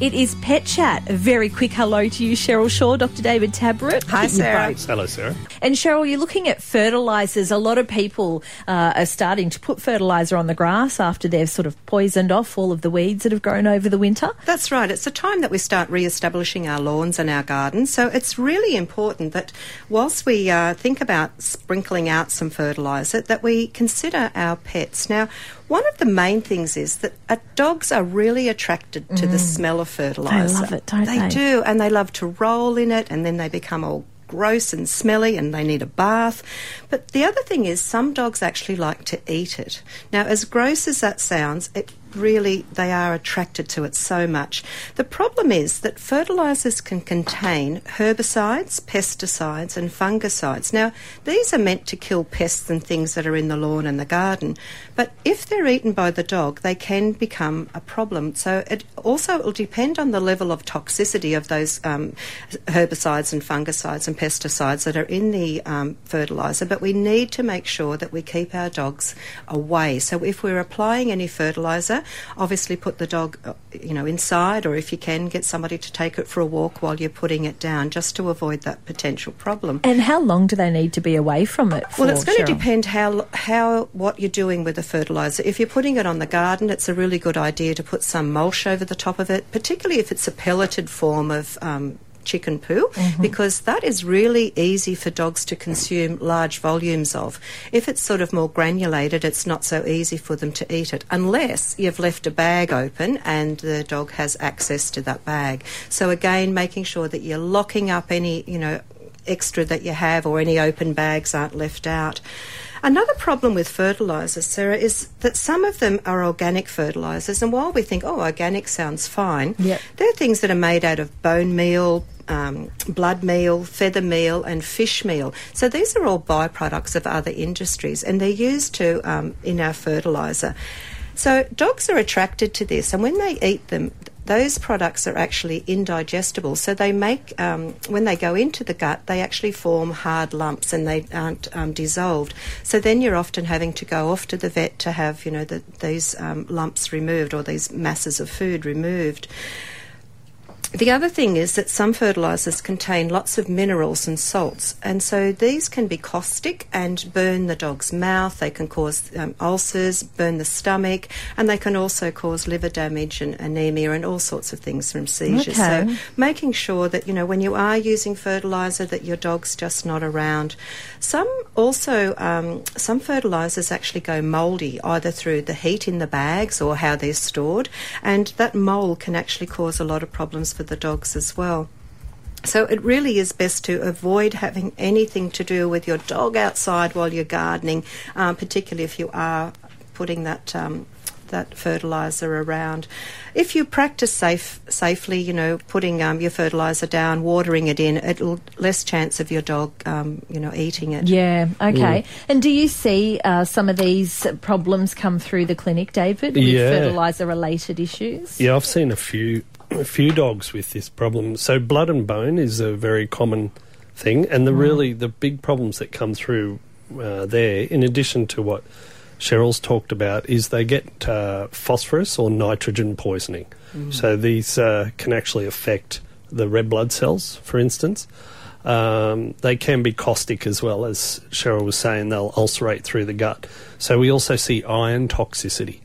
It is Pet Chat. A very quick hello to you, Cheryl Shaw, Dr. David Tabrett. Hi, Sarah. Hello, Sarah. And Cheryl, you're looking at fertilisers. A lot of people uh, are starting to put fertiliser on the grass after they've sort of poisoned off all of the weeds that have grown over the winter. That's right. It's a time that we start re-establishing our lawns and our gardens. So it's really important that whilst we uh, think about sprinkling out some fertiliser, that we consider our pets. Now, one of the main things is that uh, dogs are really attracted to the smell of fertiliser. Mm. love it, don't they? they? do, and they love to roll in it, and then they become all gross and smelly and they need a bath. But the other thing is some dogs actually like to eat it. Now, as gross as that sounds, it really they are attracted to it so much. The problem is that fertilizers can contain herbicides, pesticides and fungicides. Now, these are meant to kill pests and things that are in the lawn and the garden, but if they're eaten by the dog, they can become a problem. So it also will depend on the level of toxicity of those um, herbicides and fungicides and pesticides that are in the um, fertilizer, but we need to make sure that we keep our dogs away. So if we're applying any obviously put the dog, uh, you know, inside, or if you can, get somebody to take it for a walk while you're putting it down, just to avoid that potential problem. And how long do they need to be away from it for, Well, it's going to depend how how what you're doing with the fertilizer. If you're putting it on the garden, it's a really good idea to put some mulch over the top of it, particularly if it's a pelleted form of. Um, Chicken poo, mm-hmm. because that is really easy for dogs to consume large volumes of. If it's sort of more granulated, it's not so easy for them to eat it, unless you've left a bag open and the dog has access to that bag. So, again, making sure that you're locking up any, you know, extra that you have or any open bags aren't left out. Another problem with fertilisers, Sarah, is that some of them are organic fertilisers, and while we think, oh, organic sounds fine, Yep. they're things that are made out of bone meal, um, blood meal, feather meal, and fish meal. So these are all byproducts of other industries, and they're used to um, in our fertiliser. So dogs are attracted to this, and when they eat them, those products are actually indigestible. So they make, um, when they go into the gut, they actually form hard lumps and they aren't um, dissolved. So then you're often having to go off to the vet to have, you know, the, these um, lumps removed or these masses of food removed. The other thing is that some fertilisers contain lots of minerals and salts, and so these can be caustic and burn the dog's mouth. They can cause um, ulcers, burn the stomach, and they can also cause liver damage and anemia and all sorts of things from seizures. Okay. So making sure that you know when you are using fertiliser that your dog's just not around. Some also um, some fertilisers actually go mouldy either through the heat in the bags or how they're stored, and that mould can actually cause a lot of problems for the dogs as well. So it really is best to avoid having anything to do with your dog outside while you're gardening, um, particularly if you are putting that. Um, that fertilizer around. If you practice safe, safely, you know, putting um, your fertilizer down, watering it in, it'll less chance of your dog, um, you know, eating it. Yeah, okay. And do you see uh, some of these problems come through the clinic, David, with Yeah. fertiliser related issues? Yeah, I've seen a few a few dogs with this problem. So blood and bone is a very common thing, and the really the big problems that come through uh, there, in addition to what Cheryl's talked about, is they get uh, phosphorus or nitrogen poisoning. So these uh, can actually affect the red blood cells, for instance. Um, they can be caustic as well, as Cheryl was saying. They'll ulcerate through the gut. So we also see iron toxicity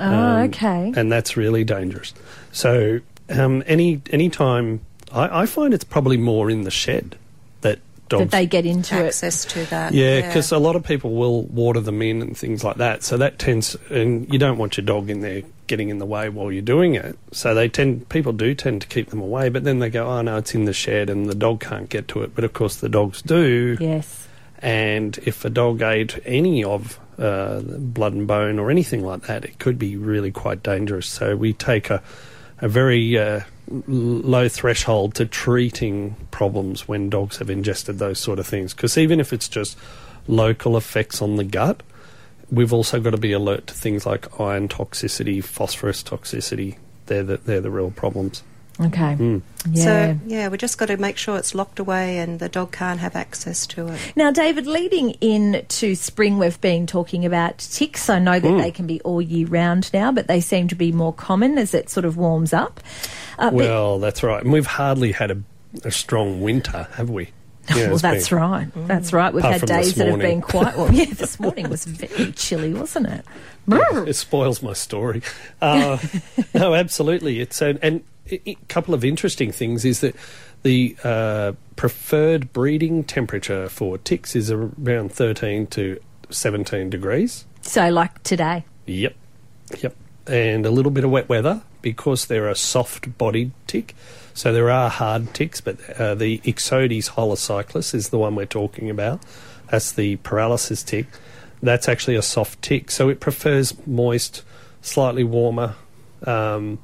Oh, Um, okay. and that's really dangerous. So um, any any time I, I find it's probably more in the shed that dogs. that they get into it. Access to that. yeah, because a lot of people will water them in and things like that. So that tends, and you don't want your dog in there getting in the way while you're doing it. So they tend, people do tend to keep them away. But then they go, oh no, it's in the shed and the dog can't get to it. But of course the dogs do. Yes. And if a dog ate any of uh, blood and bone or anything like that, it could be really quite dangerous. So we take a, a very uh, low threshold to treating problems when dogs have ingested those sort of things. Because even if it's just local effects on the gut, we've also got to be alert to things like iron toxicity, phosphorus toxicity. They're the, they're the real problems. Okay. Mm. Yeah. So, yeah, we just got to make sure it's locked away and the dog can't have access to it. Now, David, leading into spring, we've been talking about ticks. I know that Mm. they can be all year round now, but they seem to be more common as it sort of warms up. Uh, but- Well, that's right. And we've hardly had a, a strong winter, have we? You know, well, it's that's been- right. That's right. We've had days that have been quite warm. Yeah, this morning was very chilly, wasn't it? Brr. It spoils my story. Uh, no, absolutely. It's an, and a couple of interesting things is that the uh, preferred breeding temperature for ticks is around 13 to 17 degrees. So, like today. Yep, yep. And a little bit of wet weather because they're a soft-bodied tick. So there are hard ticks, but uh, the Ixodes holocyclus is the one we're talking about. That's the paralysis tick. That's actually a soft tick, so it prefers moist, slightly warmer, um,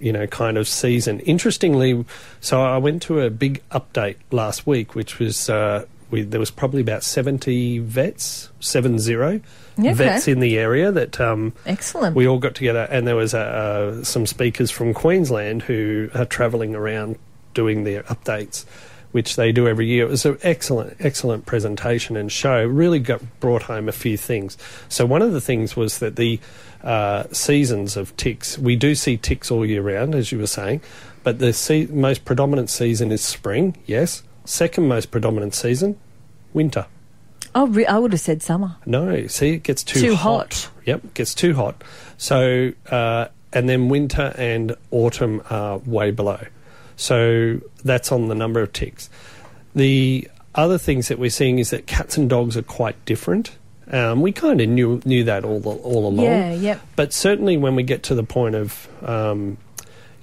you know, kind of season. Interestingly, so I went to a big update last week, which was uh, we, there was probably about seventy vets, seven zero Okay. vets in the area that um, Excellent. we all got together, and there was uh, some speakers from Queensland who are travelling around doing their updates, which they do every year. It was an excellent, excellent presentation and show. Really got brought home a few things. So one of the things was that the uh, seasons of ticks, we do see ticks all year round, as you were saying, but the se- most predominant season is spring. Yes. Second most predominant season, winter. oh, re- I would have said summer. No, see, it gets too, Too hot. hot. Yep, gets too hot. So, uh, and then winter and autumn are way below. So that's on the number of ticks. The other things that we're seeing is that cats and dogs are quite different. Um, we kind of knew knew that all all along. Yeah, yep. But certainly when we get to the point of, um,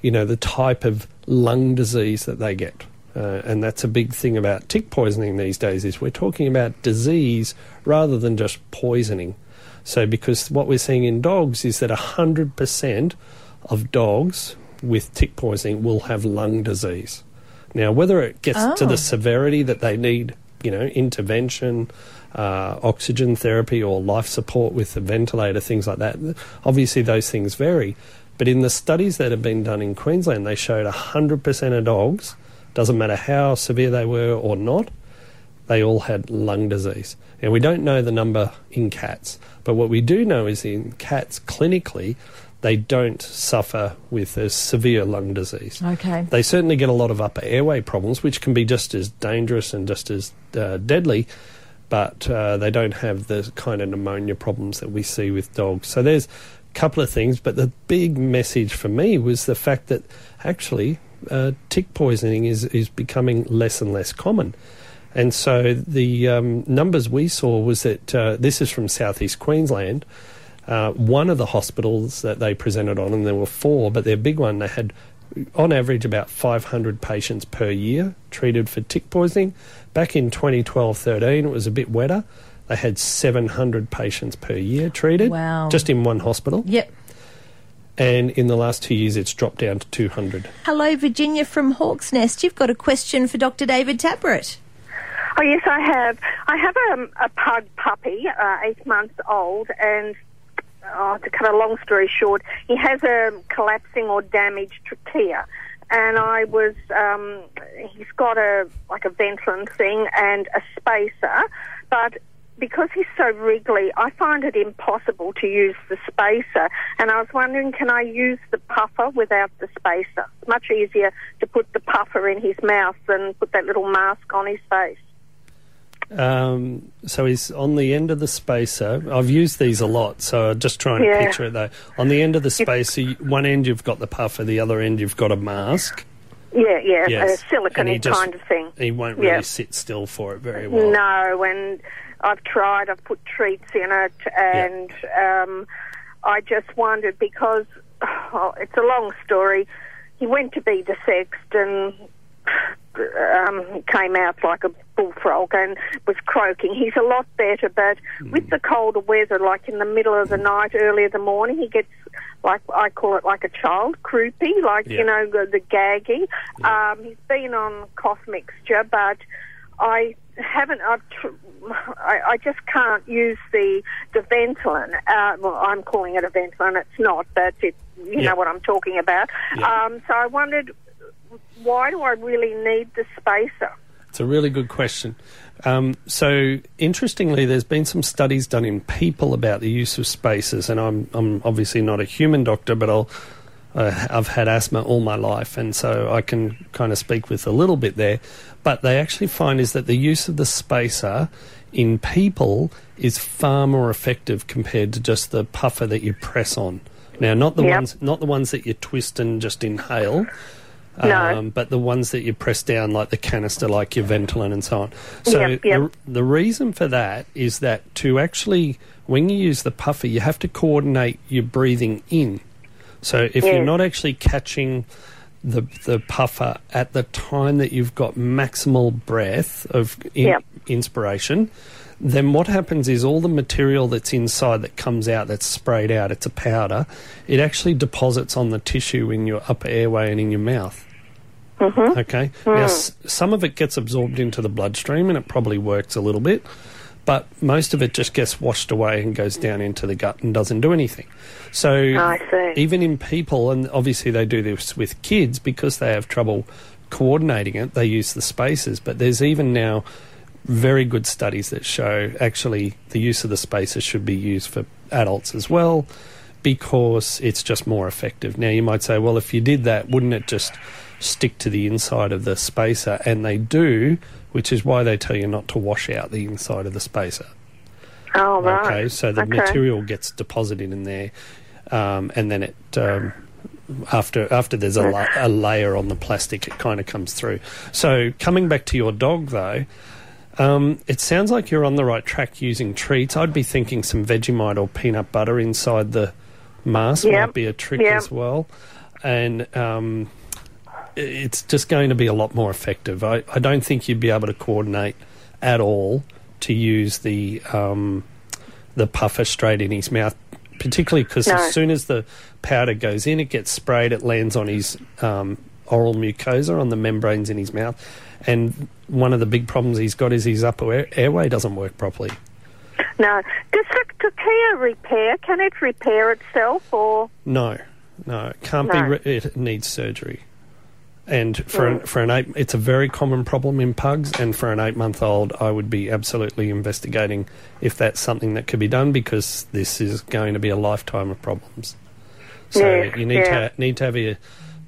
you know, the type of lung disease that they get, uh, and that's a big thing about tick poisoning these days is we're talking about disease rather than just poisoning. So because what we're seeing in dogs is that 100% of dogs with tick poisoning will have lung disease. Now, whether it gets to Oh. the severity that they need, you know, intervention, uh, oxygen therapy, or life support with a ventilator, things like that, obviously those things vary. But in the studies that have been done in Queensland, they showed 100% of dogs, doesn't matter how severe they were or not, they all had lung disease. Now, we don't know the number in cats, but what we do know is in cats, clinically, they don't suffer with a severe lung disease. Okay. They certainly get a lot of upper airway problems, which can be just as dangerous and just as uh, deadly, but uh, they don't have the kind of pneumonia problems that we see with dogs. So there's a couple of things, but the big message for me was the fact that actually uh, tick poisoning is, is becoming less and less common. And so the um, numbers we saw was that uh, this is from southeast Queensland. Uh, one of the hospitals that they presented on, and there were four, but their big one, they had on average about 500 patients per year treated for tick poisoning. Back in 2012 13, it was a bit wetter. They had 700 patients per year treated Wow. just in one hospital. Yep. And in the last two years, it's dropped down to 200. Hello, Virginia from Hawk's Nest. You've got a question for Dr. David Tabrett. Oh yes, I have. I have a, a pug puppy, uh, eight months old, and oh, to cut a long story short, he has a collapsing or damaged trachea, and I was um, he's got a like a Ventolin thing and a spacer, but because he's so wriggly, I find it impossible to use the spacer. And I was wondering, can I use the puffer without the spacer? It's much easier to put the puffer in his mouth than put that little mask on his face. Um, so he's on the end of the spacer. I've used these a lot, so I'm just trying to picture it though. On the end of the spacer, one end you've got the puffer, the other end you've got a mask. Yeah, yeah, Yes. a silicone he just- kind of thing. He won't really Yeah. sit still for it very well. No, and I've tried. I've put treats in it, and um, I just wondered because oh, it's a long story. He went to be desexed and um, came out like a bullfrog and was croaking. He's a lot better, but with the colder weather, like in the middle of the night, early in the morning, he gets like I call it like a child croupy, like Yeah. you know the, the gaggy. Um, he's been on cough mixture, but I haven't. I've tr- I, I just can't use the the Ventolin. Uh, well, I'm calling it a Ventolin. It's not, but it you Yeah. know what I'm talking about. Yeah. Um, so I wondered, why do I really need the spacer? It's a really good question. Um, so, interestingly, there's been some studies done in people about the use of spacers, and I'm, I'm obviously not a human doctor, but I'll, uh, I've had asthma all my life, and so I can kind of speak with a little bit there. But they actually find is that the use of the spacer in people is far more effective compared to just the puffer that you press on. Now, not the Yep. ones, not the ones that you twist and just inhale No. um, but the ones that you press down, like the canister, like your Ventolin and so on. So Yep, yep. The, the reason for that is that to actually, when you use the puffer, you have to coordinate your breathing in. So if you're not actually catching the the puffer at the time that you've got maximal breath of in, Yep. inspiration, then what happens is all the material that's inside that comes out, that's sprayed out, it's a powder, it actually deposits on the tissue in your upper airway and in your mouth. Mm-hmm. Okay. Now, s- some of it gets absorbed into the bloodstream and it probably works a little bit, but most of it just gets washed away and goes down into the gut and doesn't do anything. So, I see. even in people, and obviously they do this with kids because they have trouble coordinating it, they use the spaces, but there's even now very good studies that show actually the use of the spacer should be used for adults as well because it's just more effective. Now, you might say, well, if you did that, wouldn't it just stick to the inside of the spacer? And they do, which is why they tell you not to wash out the inside of the spacer. Oh, right. Okay, so the Okay. material gets deposited in there, um, and then it um, after after there's a, la- a layer on the plastic, it kind of comes through. So coming back to your dog though. Um, it sounds like you're on the right track using treats. I'd be thinking some Vegemite or peanut butter inside the mask Yep. might be a trick Yep. as well. And um, it's just going to be a lot more effective. I, I don't think you'd be able to coordinate at all to use the um, the puffer straight in his mouth, particularly because No. as soon as the powder goes in, it gets sprayed, it lands on his um, oral mucosa, on the membranes in his mouth. And one of the big problems he's got is his upper air- airway doesn't work properly. No. Does the trachea repair? Can it repair itself or? No, no, it can't No. be. Re- it needs surgery. And for Mm. an, for an eight, it's a very common problem in pugs. And for an eight month old, I would be absolutely investigating if that's something that could be done because this is going to be a lifetime of problems. So Yes, you need yeah. to need to have a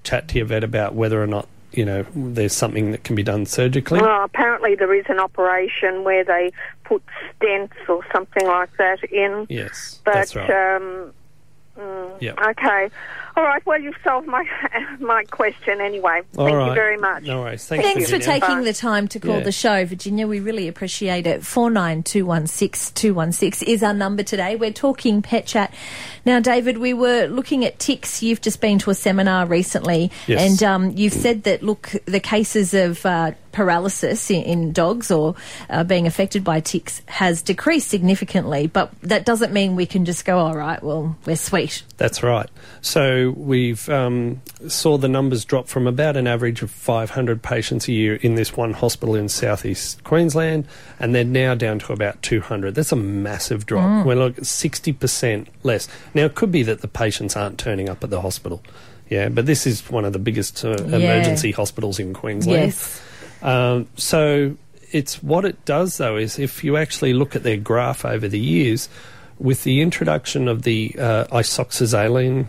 chat to your vet about whether or not you know there's something that can be done surgically. Well, apparently there is an operation where they put stents or something like that in. yes, But that's right. um, mm, Yep. okay, all right. Well, you've solved my my question anyway. All Thank you very much. No worries. Thanks, Thanks for taking Bye. the time to call Yeah. the show, Virginia. We really appreciate it. 49216216 216 is our number today. We're talking pet chat. Now, David, we were looking at ticks. You've just been to a seminar recently, Yes. and um, you've said that, look, the cases of uh, paralysis in, in dogs or uh, being affected by ticks has decreased significantly, but that doesn't mean we can just go, all right, well, we're sweet. That's right. So we've um, saw the numbers drop from about an average of 500 patients a year in this one hospital in southeast Queensland, and they're now down to about 200. That's a massive drop. We're looking 60% less. Now it could be that the patients aren't turning up at the hospital. Yeah, but this is one of the biggest uh, emergency hospitals in Queensland. Yes. Um, so it's what it does though is if you actually look at their graph over the years, with the introduction of the uh, isoxazoline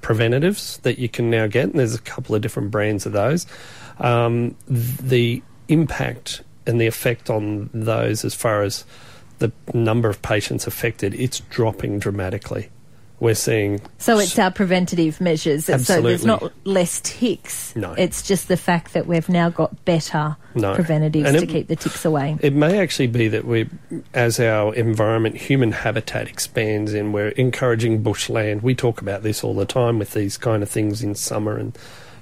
preventatives that you can now get, and there's a couple of different brands of those, um, the impact and the effect on those as far as the number of patients affected, it's dropping dramatically. We're seeing So it's our preventative measures. So there's not less ticks. No. It's just the fact that we've now got better No. preventatives And to it- keep the ticks away. It may actually be that we, as our environment, human habitat expands and we're encouraging bushland. We talk about this all the time with these kind of things in summer and,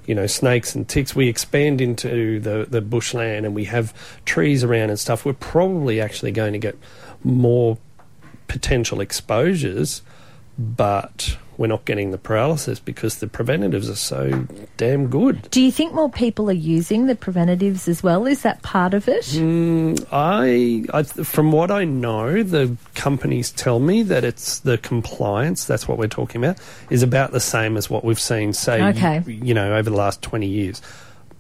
you know, snakes and ticks. We expand into the, the bushland and we have trees around and stuff. We're probably actually going to get more potential exposures, but we're not getting the paralysis because the preventatives are so damn good. Do you think more people are using the preventatives as well? Is that part of it? Mm, I, I, from what I know, the companies tell me that it's the compliance. That's what we're talking about. Is about the same as what we've seen, say, Okay. you, you know, over the last twenty years.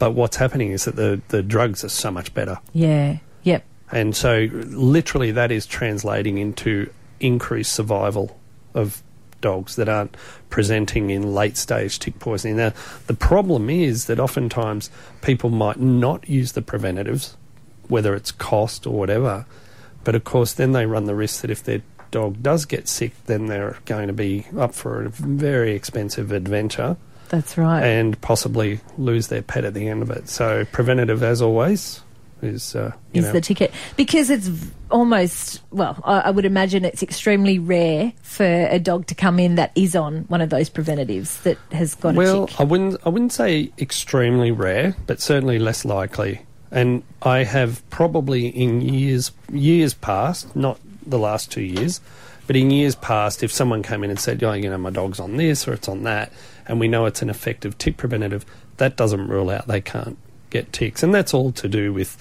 But what's happening is that the the drugs are so much better. Yeah. Yep. And so, literally, that is translating into increased survival of dogs that aren't presenting in late stage tick poisoning. Now, the problem is that oftentimes people might not use the preventatives, whether it's cost or whatever, but of course, then they run the risk that if their dog does get sick, then they're going to be up for a very expensive adventure That's right. and possibly lose their pet at the end of it. So, preventative, as always, is uh, you is know. the ticket. Because it's almost well I, I would imagine it's extremely rare for a dog to come in that is on one of those preventatives that has got well, a tick. I wouldn't I wouldn't say extremely rare, but certainly less likely. And I have probably in years years past, not the last two years, but in years past, if someone came in and said, "Oh, you know, my dog's on this or it's on that," and we know it's an effective tick preventative, that doesn't rule out. They can't get ticks, and that's all to do with,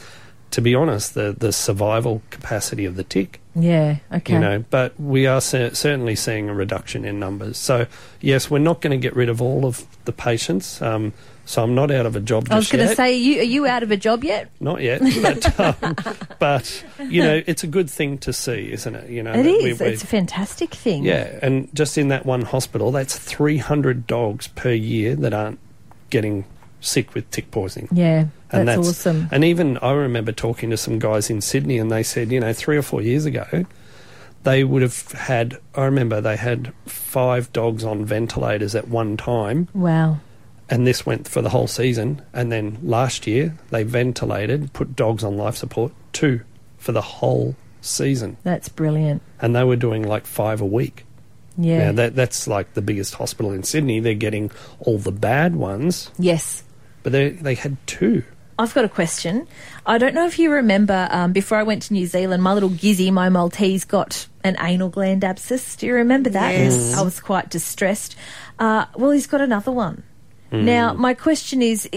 to be honest, the the survival capacity of the tick. yeah okay You know, but we are cer- certainly seeing a reduction in numbers. So yes, we're not going to get rid of all of the patients. Um, so I'm not out of a job I was going to say are you, are you out of a job yet not yet, but um, but you know, it's a good thing to see, isn't it? You know, it is we- it's a fantastic thing yeah, and just in that one hospital, that's 300 dogs per year that aren't getting sick with tick poisoning. yeah that's, And that's awesome And even I remember talking to some guys in Sydney, and they said, you know, three or four years ago, they would have had. I remember they had five dogs on ventilators at one time, wow and this went for the whole season. And then last year, they ventilated, put dogs on life support, two for the whole season, that's brilliant and they were doing like five a week. yeah Now that that's like the biggest hospital in Sydney. They're getting all the bad ones, yes but they they had two. I've got a question. I don't know if you remember um, before I went to New Zealand, my little Gizzy, my Maltese, got an anal gland abscess. Do you remember that? Yes. I was quite distressed. Uh, well, he's got another one. Now, my question is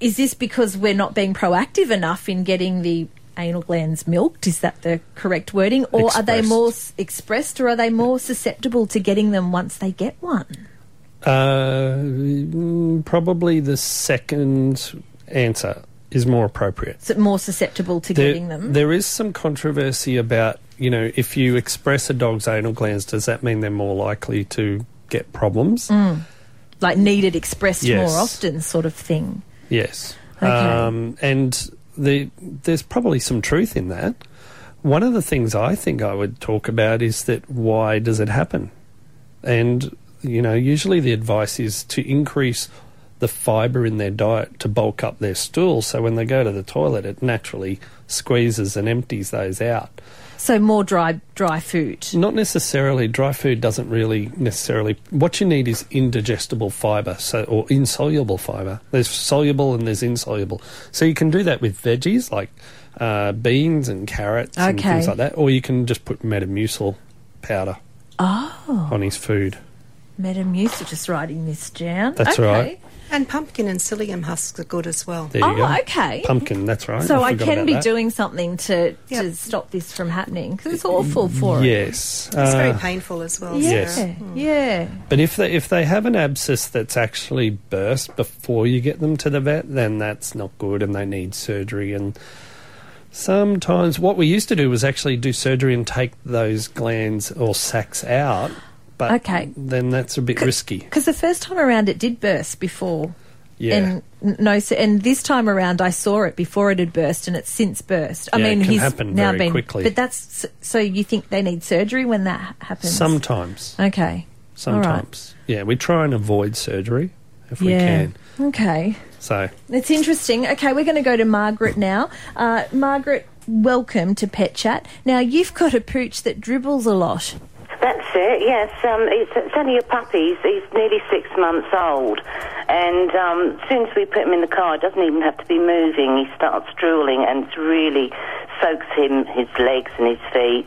is this because we're not being proactive enough in getting the anal glands milked? Is that the correct wording? Or are they more s- expressed or are they more susceptible to getting them once they get one? Uh, mm, probably the second answer is more appropriate. Is it more susceptible to There, getting them? there is some controversy about, you know, if you express a dog's anal glands, does that mean they're more likely to get problems? like needed expressed Yes. more often, sort of thing. Yes. Okay. Um, and the, there's probably some truth in that. One of the things I think I would talk about is that why does it happen? And, you know, usually the advice is to increase the fibre in their diet to bulk up their stool so when they go to the toilet it naturally squeezes and empties those out. So more dry dry food. Not necessarily. Dry food doesn't really necessarily. What you need is indigestible fibre, so or insoluble fibre. There's soluble and there's insoluble. So you can do that with veggies like uh, beans and carrots and things like that, or you can just put Metamucil powder Oh, on his food. Metamucil. Just writing this down. That's okay. right. And pumpkin and psyllium husks are good as well. There you Oh, go. okay. Pumpkin. That's right. So I forgot can be that. doing something to to stop this from happening because it's awful for it. Yes. It's very Uh, painful as well. Yeah, Yes. yeah. But if they if they have an abscess that's actually burst before you get them to the vet, then that's not good, and they need surgery. And sometimes what we used to do was actually do surgery and take those glands or sacs out. But Okay. then that's a bit risky. Because the first time around it did burst before. Yeah. And no, so, and this time around I saw it before it had burst, and it's since burst. I Yeah, mean, can he's happen now very been. quickly. But that's so you think they need surgery when that happens? Sometimes. Okay. Sometimes. Yeah, we try and avoid surgery if we can. Okay. So It's interesting. Okay, we're going to go to Margaret now. Uh, Margaret, welcome to Pet Chat. Now, you've got a pooch that dribbles a lot. That's it, yes. Um, it's, it's only a puppy. He's, he's nearly six months old. And um, as soon as we put him in the car, it doesn't even have to be moving. He starts drooling and it really soaks him, his legs and his feet.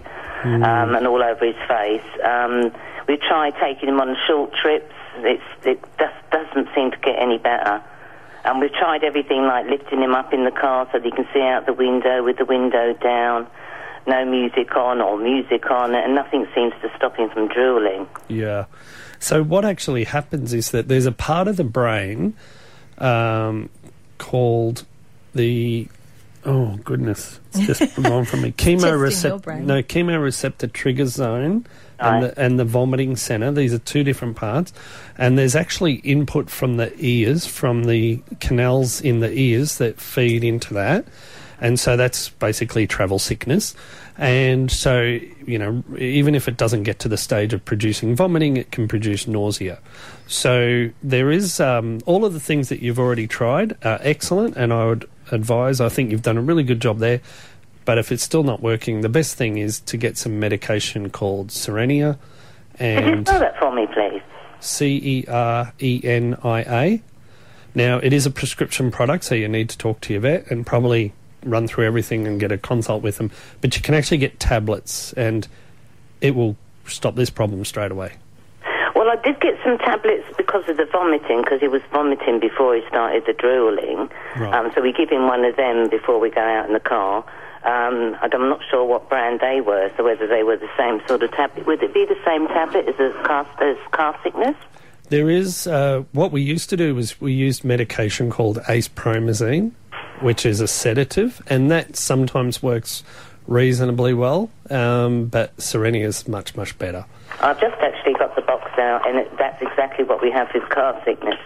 um, and all over his face. Um, we tried taking him on short trips. It's, it just doesn't seem to get any better. And we've tried everything like lifting him up in the car so that he can see out the window with the window down, no music on or music on, and nothing seems to stop him from drooling. Yeah. So what actually happens is that there's a part of the brain um, called the oh goodness, it's just gone from me. Chemoreceptor. No, chemoreceptor trigger zone. And Right. the, and the vomiting center. These are two different parts, and there's actually input from the ears, from the canals in the ears that feed into that, and so that's basically travel sickness. And so, you know, even if it doesn't get to the stage of producing vomiting, it can produce nausea. So there is um, all of the things that you've already tried are excellent, and I would advise. I think you've done a really good job there. But if it's still not working, the best thing is to get some medication called Cerenia, Could you spell that for me, please? C E R E N I A. Now, it is a prescription product, so you need to talk to your vet and probably run through everything and get a consult with them. But you can actually get tablets, and it will stop this problem straight away. Well, I did get some tablets because of the vomiting, because he was vomiting before he started the drooling. Right. Um, so we give him one of them before we go out in the car. Um, I'm not sure what brand they were, so whether they were the same sort of tablet. Would it be the same tablet as a car, as car sickness? There is uh, what we used to do was we used medication called acepromazine, which is a sedative, and that sometimes works reasonably well. Um, but Cerenia is much much better. I've just actually got the box out, and it, that's exactly what we have with car sickness.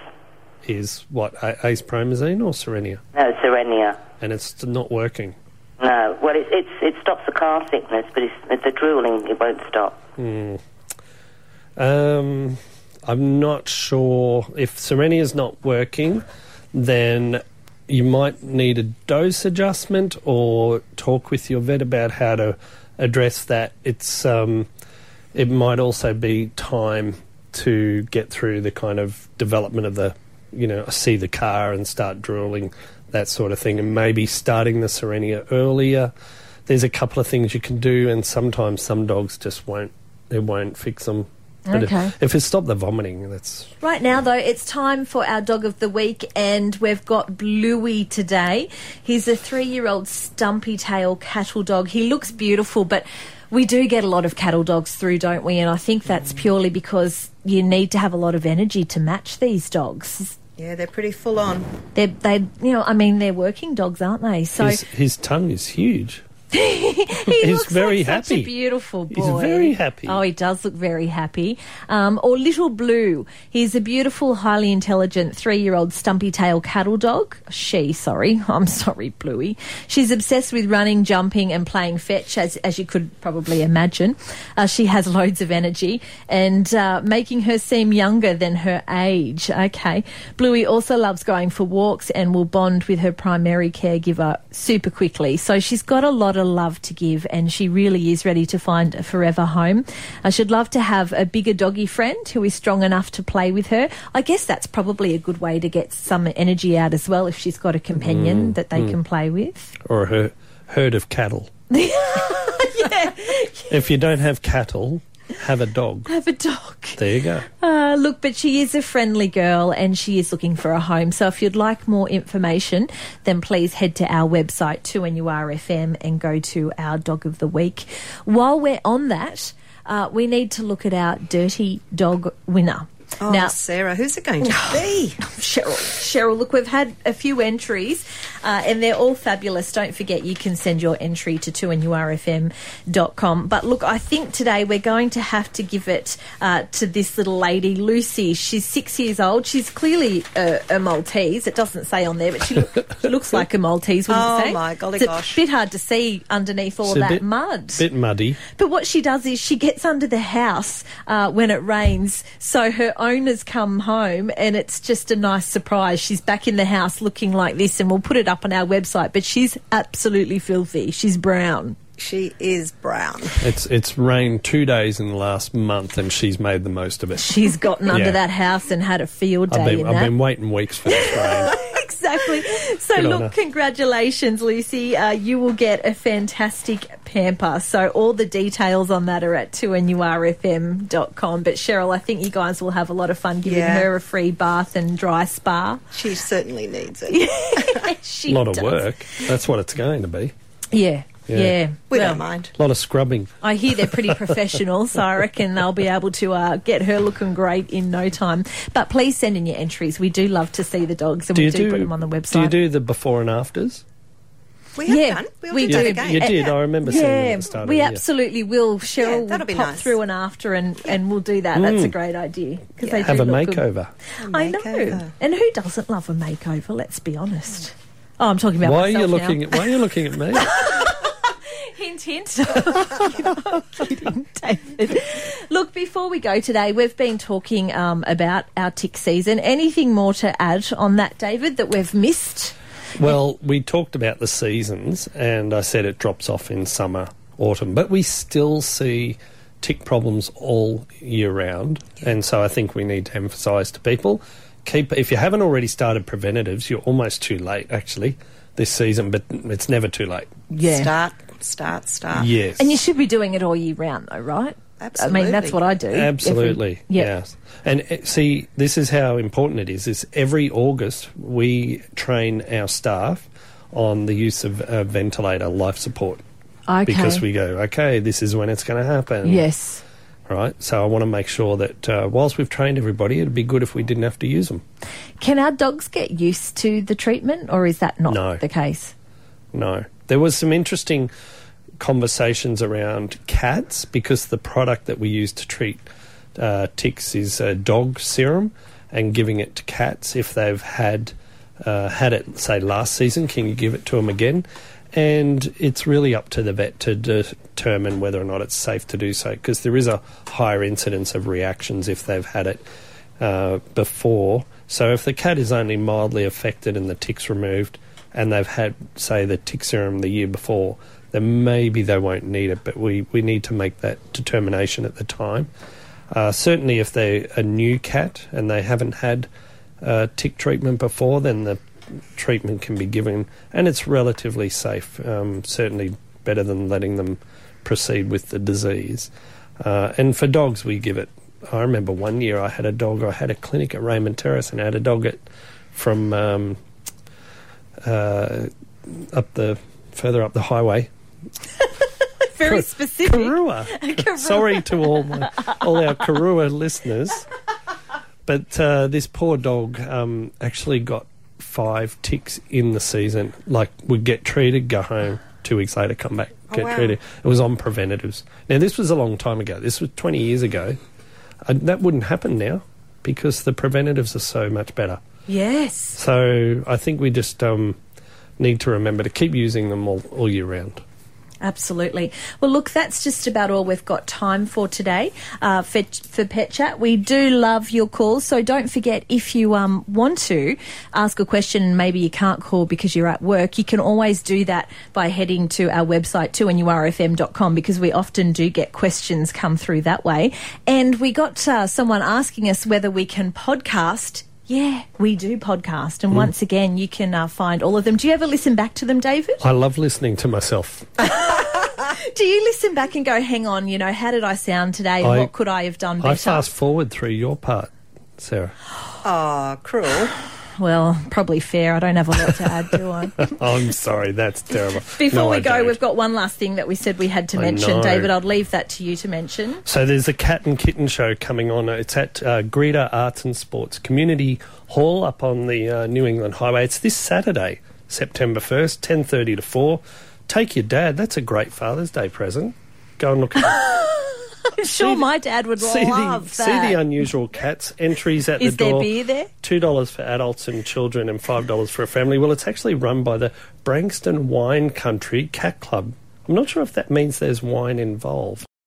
Is what a- acepromazine or Cerenia, No, Cerenia. and it's not working. No, well, it, it's, it stops the car sickness, but it's, the drooling, it won't stop. Um, I'm not sure if Cerenia is not working, then you might need a dose adjustment or talk with your vet about how to address that. It's um, it might also be time to get through the kind of development of the, you know, see the car and start drooling, that sort of thing, and maybe starting the Cerenia earlier. There's a couple of things you can do, and sometimes some dogs just won't. It won't fix them. But Okay. if, if it stopped the vomiting, that's Right now, though, it's time for our dog of the week, and we've got Bluey today. He's a three year old stumpy tail cattle dog. He looks beautiful, but we do get a lot of cattle dogs through, don't we? And I think that's mm. purely because you need to have a lot of energy to match these dogs. Yeah, they're pretty full on. They're, they, you know, I mean, they're working dogs, aren't they? So his, his tongue is huge. he he's looks very like Such happy. a beautiful He's boy. very happy. Oh, he does look very happy. Um, or Little Blue. He's a beautiful, highly intelligent three-year-old stumpy tail cattle dog. She, sorry, I'm sorry, Bluey. She's obsessed with running, jumping, and playing fetch, as as you could probably imagine. Uh, she has loads of energy and uh, making her seem younger than her age. Okay. Bluey also loves going for walks and will bond with her primary caregiver super quickly. So she's got a lot of love to give and she really is ready to find a forever home. I should love to have a bigger doggy friend who is strong enough to play with her. I guess that's probably a good way to get some energy out as well if she's got a companion mm-hmm. that they mm. can play with. or a herd of cattle. If you don't have cattle, have a dog. Have a dog. There you go. Uh, look, but she is a friendly girl and she is looking for a home. So if you'd like more information, then please head to our website, 2NURFM, and go to our Dog of the Week. While we're on that, uh, we need to look at our Dirty Dog winner. Oh, now, Sarah, who's it going to be? Cheryl. Cheryl, look, we've had a few entries uh, and they're all fabulous. Don't forget you can send your entry to 2nurfm.com. But look, I think today we're going to have to give it uh, to this little lady, Lucy. She's six years old. She's clearly a, a Maltese. It doesn't say on there, but she, look, she looks like a Maltese, wouldn't Oh, you say? my golly it's gosh. a bit hard to see underneath all It's a that bit, mud. bit muddy. But what she does is she gets under the house uh, when it rains, so her owners come home, and it's just a nice surprise. She's back in the house looking like this, and we'll put it up on our website. But she's absolutely filthy. She's brown. She is brown. It's it's rained two days in the last month, and she's made the most of it. She's gotten under Yeah. that house and had a field day I've been in I've that. been waiting weeks for this rain. exactly. So, Good look, congratulations, Lucy. Uh, you will get a fantastic pamper. So, all the details on that are at 2nurfm.com. But, Cheryl, I think you guys will have a lot of fun giving Yeah. her a free bath and dry spa. She certainly needs it. she A lot of work. That's what it's going to be. Yeah. Yeah. Yeah. We Well, don't mind. A lot of scrubbing. I hear they're pretty professional, so I reckon they'll be able to uh, get her looking great in no time. But please send in your entries. We do love to see the dogs, and Do we do, do, put them on the website. Do you do the before and afters? We have Yeah, done. We'll we do that again. You did. I remember seeing them yeah, at the start of we the year. absolutely will. Cheryl Yeah, that'll be pop nice. through and after, and, and we'll do that. That's a great idea because they Have a look good. makeover. I know, and who doesn't love a makeover? Let's be honest. Oh, I'm talking about Why are you looking now. at Why are you looking at me? Hint, hint. Kidding, David. Look, before we go today, we've been talking um, about our tick season. Anything more to add on that, David, that we've missed? Well, we talked about the seasons, and I said it drops off in summer, autumn, but we still see tick problems all year round, and so I think we need to emphasise to people keep. If you haven't already started preventatives, you're almost too late actually this season, but it's never too late. Yeah. Start, start, start. Yes, And you should be doing it all year round, though, right? Absolutely. I mean, that's what I do. every- Absolutely, yeah. yes. And uh, see, this is how important it is. Is every August we train our staff on the use of uh, ventilator life support Okay. because we go, okay, this is when it's going to happen. Yes. Right. So I want to make sure that uh, whilst we've trained everybody, it'd be good if we didn't have to use them. Can our dogs get used to the treatment, or is that not No. the case? No. There was some interesting conversations around cats because the product that we use to treat uh, ticks is dog serum, and giving it to cats if they've had uh, had it, say last season, can you give it to them again? And it's really up to the vet to determine whether or not it's safe to do so because there is a higher incidence of reactions if they've had it uh, before. So if the cat is only mildly affected and the tick's removed, and they've had, say, the tick serum the year before, then maybe they won't need it. But we, we need to make that determination at the time. Uh, certainly, if they're a new cat and they haven't had uh, tick treatment before, then the treatment can be given, and it's relatively safe. Um, certainly better than letting them proceed with the disease. Uh, and for dogs, we give it. I remember one year I had a dog. I had a clinic at Raymond Terrace, and I had a dog at from um, uh, up the further up the highway. Very specific. Karuah. Karuah. Sorry to all my, all our Karuah listeners, but uh, this poor dog um, actually got five ticks in the season. Like would get treated, go home, two weeks later come back, Oh, get wow. treated. It was on preventatives. Now this was a long time ago. This was twenty years ago. Uh, that wouldn't happen now because the preventatives are so much better. Yes. So I think we just um, need to remember to keep using them all, all year round. Absolutely. Well, look, that's just about all we've got time for today uh, for, for Pet Chat. We do love your calls, so don't forget if you um, want to ask a question and maybe you can't call because you're at work, you can always do that by heading to our website, 2nurfm.com, because we often do get questions come through that way. And we got uh, someone asking us whether we can podcast. Yeah, we do podcast. And once again, you can uh, find all of them. Do you ever listen back to them, David? I love listening to myself. Do you listen back and go, hang on, you know, how did I sound today? I- what could I have done better? I fast forward through your part, Sarah. Oh, cruel. Well, probably fair. I don't have a lot to add, do I? I'm sorry, that's terrible. Before No, we I go, don't. we've got one last thing that we said we had to I mention. know. David, I'll leave that to you to mention. So there's a cat and kitten show coming on. It's at uh, Greta Arts and Sports Community Hall up on the uh, New England Highway. It's this Saturday, September 1st, 10.30 to 4. Take your dad. That's a great Father's Day present. Go and look at I'm sure the- my dad would see the, love see the unusual cats. Entries at Is the there door. beer there? Two dollars for adults and children, and five dollars for a family. Well, it's actually run by the Branxton Wine Country Cat Club. I'm not sure if that means there's wine involved.